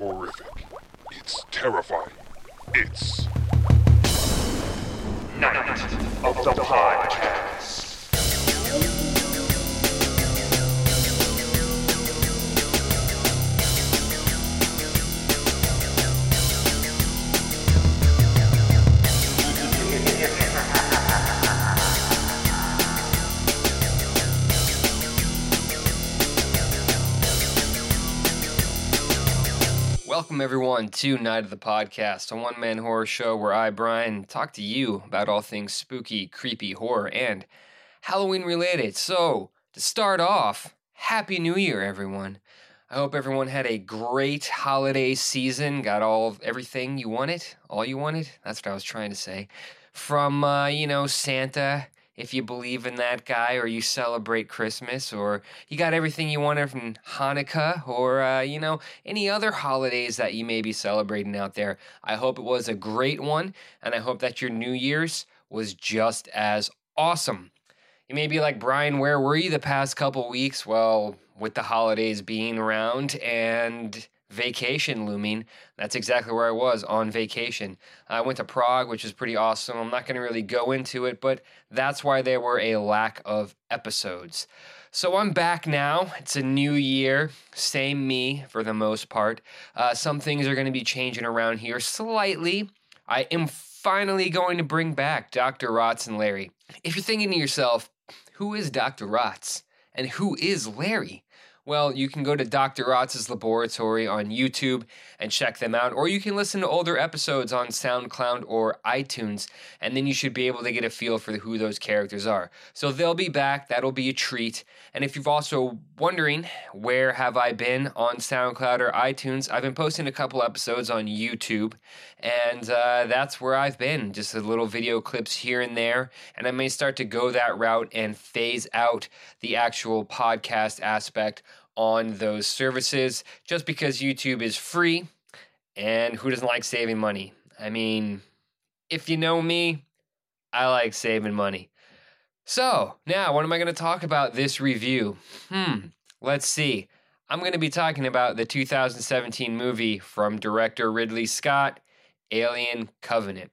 horrific. It's terrifying. It's Night of the Podcast. Welcome, everyone, to Night of the Podcast, a one man horror show where I, Brian, talk to you about all things spooky, creepy, horror, and Halloween related. So, to start off, Happy New Year, everyone. I hope everyone had a great holiday season, got all of everything you wanted, all you wanted. That's what I was trying to say. From, uh, you know, Santa, if you believe in that guy or you celebrate Christmas or you got everything you wanted from Hanukkah or, uh, you know, any other holidays that you may be celebrating out there. I hope it was a great one and I hope that your New Year's was just as awesome. You may be like, Brian, where were you the past couple weeks? Well, with the holidays being around and vacation looming, that's exactly where I was on vacation. I went to Prague, which is pretty awesome. I'm not going to really go into it, but that's why there were a lack of episodes. So I'm back now. It's a new year, same me for the most part. Uh, some things are going to be changing around here slightly. I am finally going to bring back Dr. Rotz and Larry. If you're thinking to yourself, who is Dr. Rotz and who is Larry? Well, you can go to Dr. Rotz's laboratory on YouTube and check them out, or you can listen to older episodes on SoundCloud or iTunes, and then you should be able to get a feel for who those characters are. So they'll be back. That'll be a treat. And if you've also wondering where have I been on SoundCloud or iTunes, I've been posting a couple episodes on YouTube, and uh, that's where I've been. Just a little video clips here and there, and I may start to go that route and phase out the actual podcast aspect on those services just because YouTube is free and who doesn't like saving money? I mean, if you know me, I like saving money. So, now what am I going to talk about this review? Hmm, let's see. I'm going to be talking about the 2017 movie from director Ridley Scott, Alien Covenant.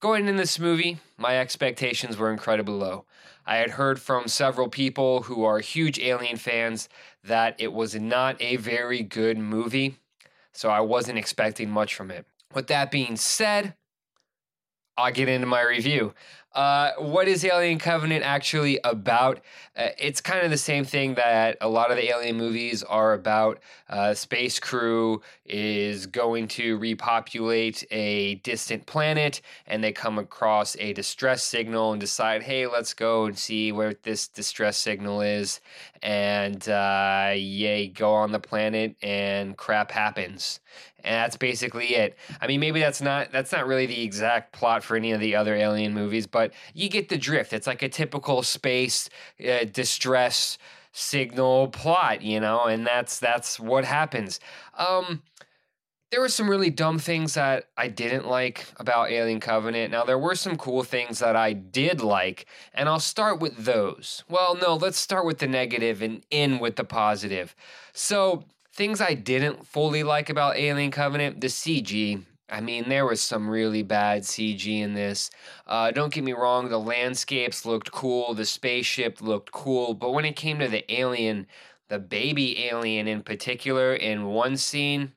Going in this movie, my expectations were incredibly low. I had heard from several people who are huge Alien fans that it was not a very good movie, so I wasn't expecting much from it. With that being said, I'll get into my review. Uh, what is Alien Covenant actually about? Uh, it's kind of the same thing that a lot of the Alien movies are about. Uh, space crew is going to repopulate a distant planet, and they come across a distress signal and decide, hey, let's go and see where this distress signal is. And uh, yay, go on the planet, and crap happens and that's basically it. I mean, maybe that's not that's not really the exact plot for any of the other Alien movies, but you get the drift. It's like a typical space uh, distress signal plot, you know, and that's that's what happens. Um, there were some really dumb things that I didn't like about Alien Covenant. Now, there were some cool things that I did like, and I'll start with those. Well, no, let's start with the negative and end with the positive. So, Things I didn't fully like about Alien Covenant, the CG. I mean, there was some really bad CG in this. Uh, don't get me wrong, the landscapes looked cool, the spaceship looked cool, but when it came to the alien, the baby alien in particular, in one scene,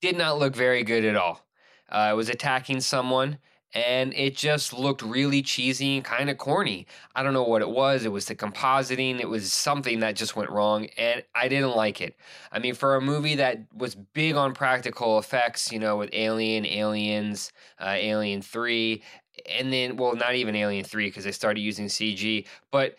did not look very good at all. Uh, it was attacking someone, and it just looked really cheesy and kind of corny. I don't know what it was. It was the compositing, it was something that just went wrong, and I didn't like it. I mean, for a movie that was big on practical effects, you know, with Alien, Aliens, uh, Alien 3, and then, well, not even Alien 3 because they started using CG, but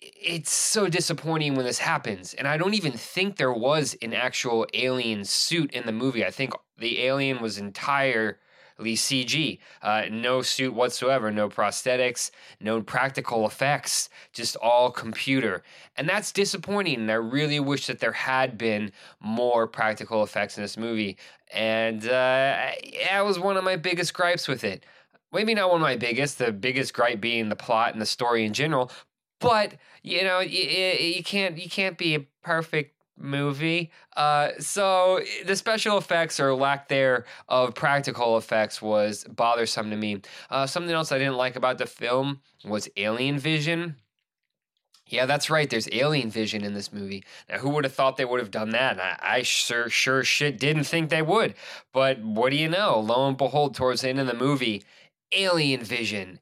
it's so disappointing when this happens. And I don't even think there was an actual alien suit in the movie. I think the alien was entire CG. Uh, no suit whatsoever, no prosthetics, no practical effects, just all computer. And that's disappointing. And I really wish that there had been more practical effects in this movie. And uh, that was one of my biggest gripes with it. Maybe not one of my biggest, the biggest gripe being the plot and the story in general. But you know, you, you can't you can't be a perfect movie. Uh, so the special effects or lack there of practical effects was bothersome to me. Uh, something else I didn't like about the film was alien vision. Yeah, that's right. There's alien vision in this movie. Now, who would have thought they would have done that? I, I sure, sure shit didn't think they would. But what do you know? Lo and behold, towards the end of the movie, alien vision.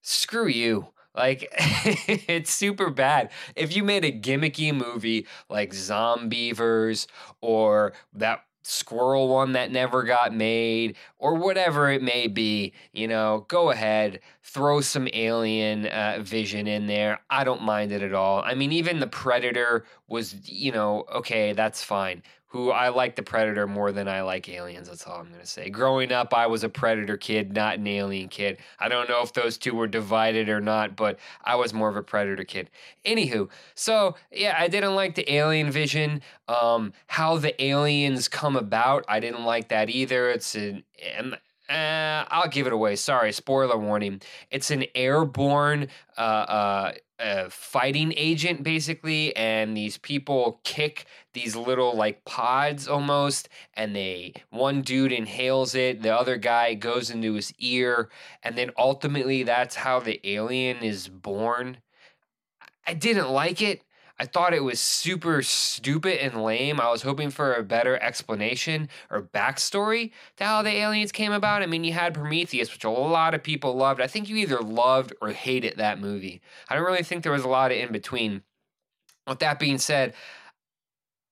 Screw you. Like, it's super bad. If you made a gimmicky movie like Zombeavers or that squirrel one that never got made or whatever it may be you know go ahead throw some alien uh, vision in there i don't mind it at all i mean even the predator was you know okay that's fine who I like the Predator more than I like aliens. That's all I'm going to say. Growing up, I was a Predator kid, not an alien kid. I don't know if those two were divided or not, but I was more of a Predator kid. Anywho, so yeah, I didn't like the alien vision. Um, how the aliens come about, I didn't like that either. It's an. Uh, I'll give it away. Sorry, spoiler warning. It's an airborne uh, uh, a fighting agent basically and these people kick these little like pods almost and they one dude inhales it the other guy goes into his ear and then ultimately that's how the alien is born i didn't like it I thought it was super stupid and lame. I was hoping for a better explanation or backstory to how the aliens came about. I mean, you had Prometheus, which a lot of people loved. I think you either loved or hated that movie. I don't really think there was a lot of in between. With that being said,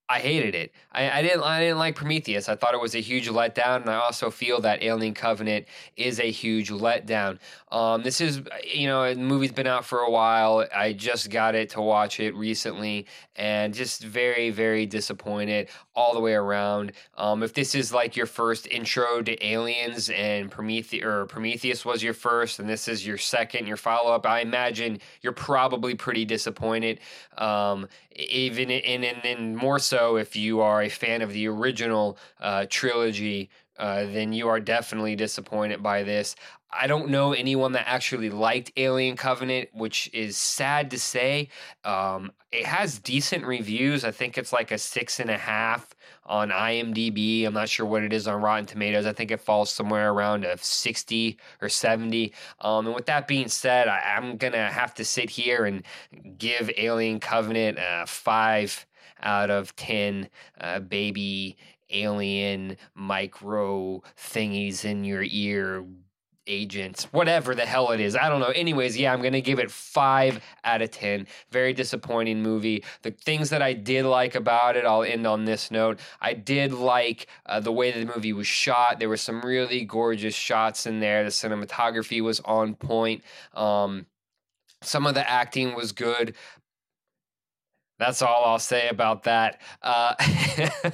I hated it. I, I, didn't. I didn't like Prometheus. I thought it was a huge letdown, and I also feel that Alien Covenant is a huge letdown. Um, this is, you know, the movie's been out for a while. I just got it to watch it recently, and just very, very disappointed all the way around. Um, if this is like your first intro to aliens, and Prometheus or Prometheus was your first, and this is your second, your follow up, I imagine you're probably pretty disappointed. Um, even and, in, in more so if you are a fan of the original uh, trilogy, uh, then you are definitely disappointed by this. I don't know anyone that actually liked Alien Covenant, which is sad to say. Um, it has decent reviews. I think it's like a six and a half on IMDb. I'm not sure what it is on Rotten Tomatoes. I think it falls somewhere around a 60 or 70. Um, and with that being said, I, am going to have to sit here and give Alien Covenant a five out of 10 uh, baby alien micro thingies in your ear agents, whatever the hell it is. I don't know. Anyways, yeah, I'm going to give it 5 out of 10. Very disappointing movie. The things that I did like about it, I'll end on this note. I did like uh, the way that the movie was shot. There were some really gorgeous shots in there. The cinematography was on point. Um, some of the acting was good. That's all I'll say about that. Uh,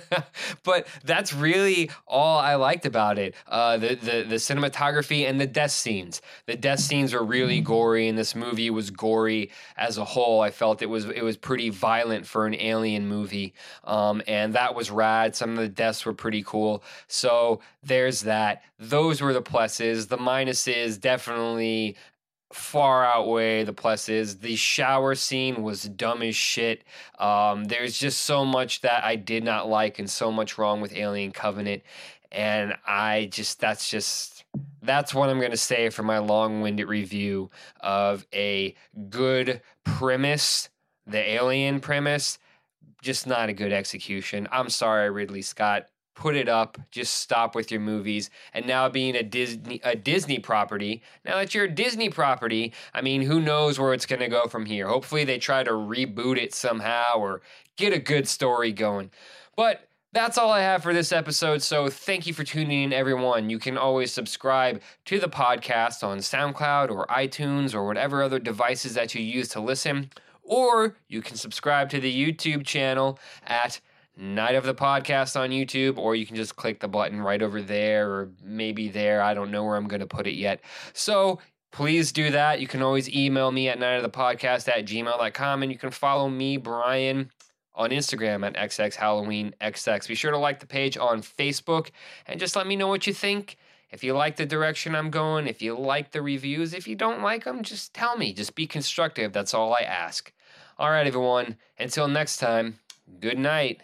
but that's really all I liked about it. Uh, the, the the cinematography and the death scenes. The death scenes are really gory, and this movie was gory as a whole. I felt it was it was pretty violent for an alien movie, um, and that was rad. Some of the deaths were pretty cool. So there's that. Those were the pluses. The minuses definitely far outweigh the pluses. The shower scene was dumb as shit. Um, there's just so much that I did not like and so much wrong with Alien Covenant. And I just, that's just, that's what I'm going to say for my long winded review of a good premise, the alien premise, just not a good execution. I'm sorry, Ridley Scott put it up, just stop with your movies. And now being a Disney a Disney property, now that you're a Disney property, I mean, who knows where it's going to go from here. Hopefully they try to reboot it somehow or get a good story going. But that's all I have for this episode. So thank you for tuning in, everyone. You can always subscribe to the podcast on SoundCloud or iTunes or whatever other devices that you use to listen. Or you can subscribe to the YouTube channel at Night of the Podcast on YouTube, or you can just click the button right over there, or maybe there. I don't know where I'm going to put it yet. So please do that. You can always email me at night of the podcast at gmail.com, and you can follow me, Brian, on Instagram at xxhalloweenxx. Be sure to like the page on Facebook and just let me know what you think. If you like the direction I'm going, if you like the reviews, if you don't like them, just tell me. Just be constructive. That's all I ask. All right, everyone. Until next time. good night,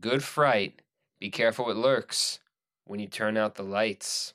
good fright. Be careful what lurks when you turn out the lights.